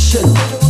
little